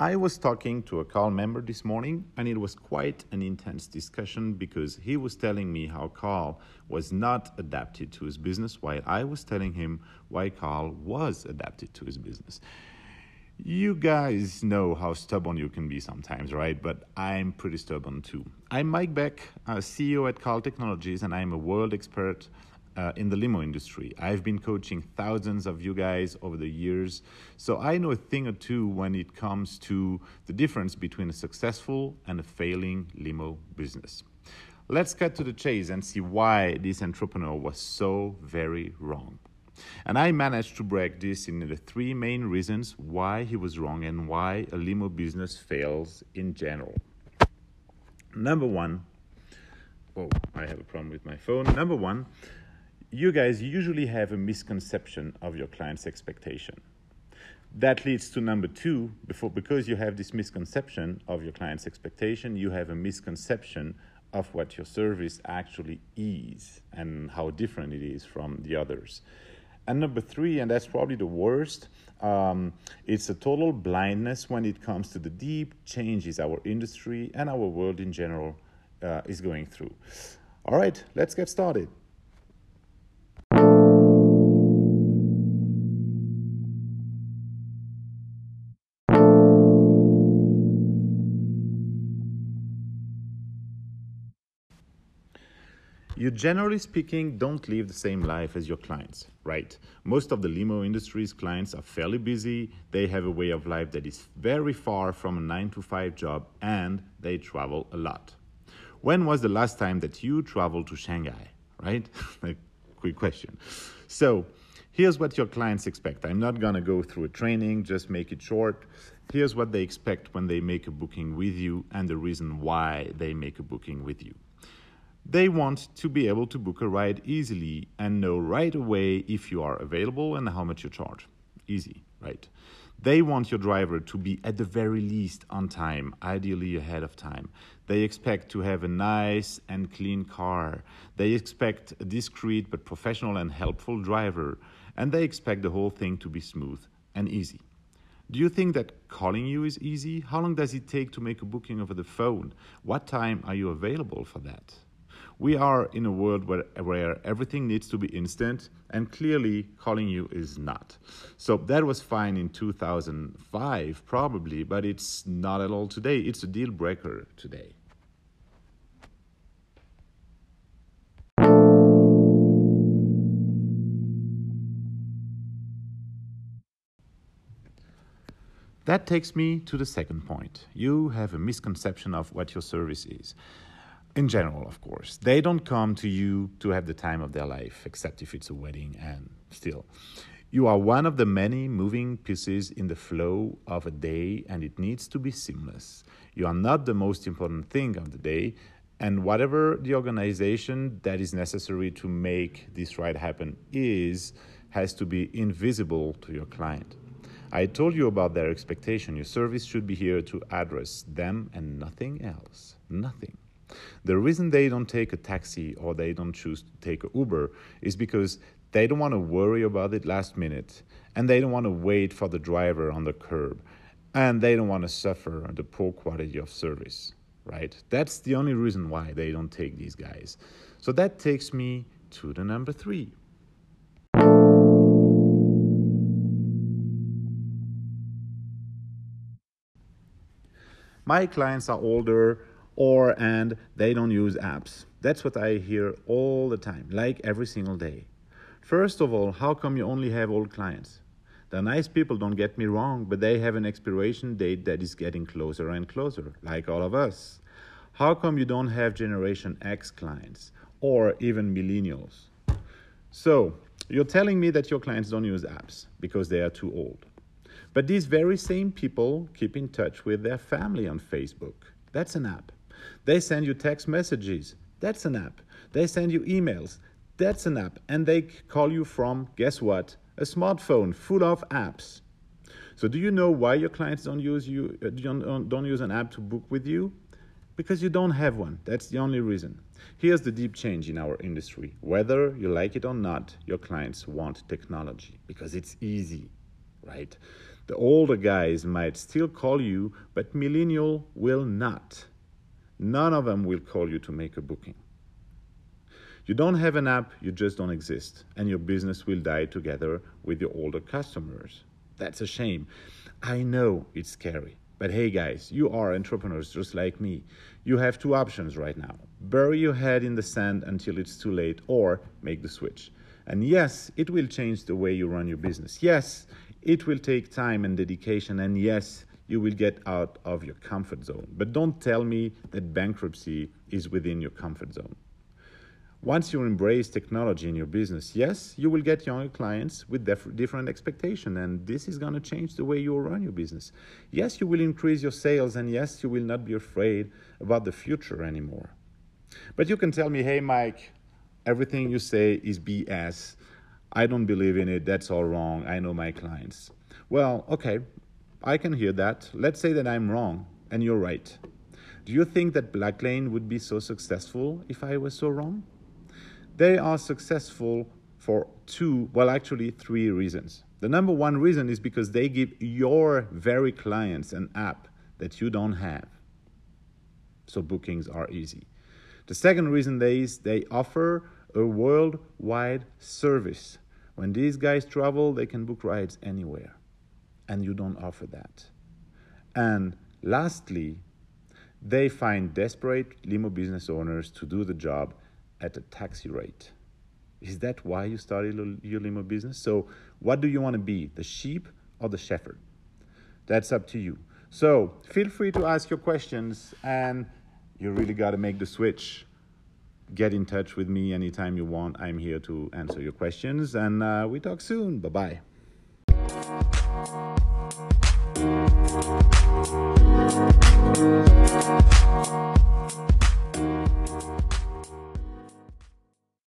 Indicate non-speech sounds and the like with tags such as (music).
I was talking to a Carl member this morning, and it was quite an intense discussion because he was telling me how Carl was not adapted to his business, while I was telling him why Carl was adapted to his business. You guys know how stubborn you can be sometimes, right? But I'm pretty stubborn too. I'm Mike Beck, CEO at Carl Technologies, and I'm a world expert uh, in the limo industry. I've been coaching thousands of you guys over the years, so I know a thing or two when it comes to the difference between a successful and a failing limo business. Let's cut to the chase and see why this entrepreneur was so very wrong. And I managed to break this into the three main reasons why he was wrong and why a limo business fails in general. Number one, oh, I have a problem with my phone. Number one, you guys usually have a misconception of your client's expectation. That leads to number two, before, because you have this misconception of your client's expectation, you have a misconception of what your service actually is and how different it is from the others. And number three, and that's probably the worst, um, it's a total blindness when it comes to the deep changes our industry and our world in general uh, is going through. All right, let's get started. You generally speaking don't live the same life as your clients, right? Most of the limo industry's clients are fairly busy, they have a way of life that is very far from a 9 to 5 job and they travel a lot. When was the last time that you traveled to Shanghai, right? (laughs) a quick question. So, here's what your clients expect. I'm not going to go through a training, just make it short. Here's what they expect when they make a booking with you and the reason why they make a booking with you. They want to be able to book a ride easily and know right away if you are available and how much you charge. Easy, right? They want your driver to be at the very least on time, ideally ahead of time. They expect to have a nice and clean car. They expect a discreet but professional and helpful driver. And they expect the whole thing to be smooth and easy. Do you think that calling you is easy? How long does it take to make a booking over the phone? What time are you available for that? We are in a world where, where everything needs to be instant, and clearly calling you is not. So that was fine in 2005, probably, but it's not at all today. It's a deal breaker today. That takes me to the second point. You have a misconception of what your service is in general, of course. They don't come to you to have the time of their life, except if it's a wedding, and still. You are one of the many moving pieces in the flow of a day, and it needs to be seamless. You are not the most important thing of the day, and whatever the organization that is necessary to make this ride happen is, has to be invisible to your client. I told you about their expectation. Your service should be here to address them and nothing else. Nothing. The reason they don't take a taxi or they don't choose to take an Uber is because they don't want to worry about it last minute and they don't want to wait for the driver on the curb and they don't want to suffer the poor quality of service, right? That's the only reason why they don't take these guys. So that takes me to the number three. My clients are older or and they don't use apps. That's what I hear all the time, like every single day. First of all, how come you only have old clients? The nice people, don't get me wrong, but they have an expiration date that is getting closer and closer, like all of us. How come you don't have Generation X clients or even millennials? So, you're telling me that your clients don't use apps because they are too old. But these very same people keep in touch with their family on Facebook. That's an app. They send you text messages. That's an app. They send you emails. That's an app. And they call you from, guess what? A smartphone full of apps. So do you know why your clients don't use you uh, don't, don't use an app to book with you? Because you don't have one. That's the only reason. Here's the deep change in our industry. Whether you like it or not, your clients want technology because it's easy, right? The older guys might still call you, but millennial will not. None of them will call you to make a booking. You don't have an app, you just don't exist, and your business will die together with your older customers. That's a shame. I know it's scary, but hey guys, you are entrepreneurs just like me. You have two options right now bury your head in the sand until it's too late, or make the switch. And yes, it will change the way you run your business. Yes, it will take time and dedication, and yes, you will get out of your comfort zone. But don't tell me that bankruptcy is within your comfort zone. Once you embrace technology in your business, yes, you will get younger clients with def- different expectation, and this is going to change the way you run your business. Yes, you will increase your sales, and yes, you will not be afraid about the future anymore. But you can tell me, hey, Mike, everything you say is BS. I don't believe in it. That's all wrong. I know my clients. Well, okay, I can hear that. Let's say that I'm wrong and you're right. Do you think that Blacklane would be so successful if I was so wrong? They are successful for two, well, actually, three reasons. The number one reason is because they give your very clients an app that you don't have. So bookings are easy. The second reason is they offer a worldwide service. When these guys travel, they can book rides anywhere. And you don't offer that. And lastly, they find desperate limo business owners to do the job at a taxi rate. Is that why you started your limo business? So, what do you want to be, the sheep or the shepherd? That's up to you. So, feel free to ask your questions, and you really got to make the switch. Get in touch with me anytime you want. I'm here to answer your questions, and uh, we talk soon. Bye bye. We'll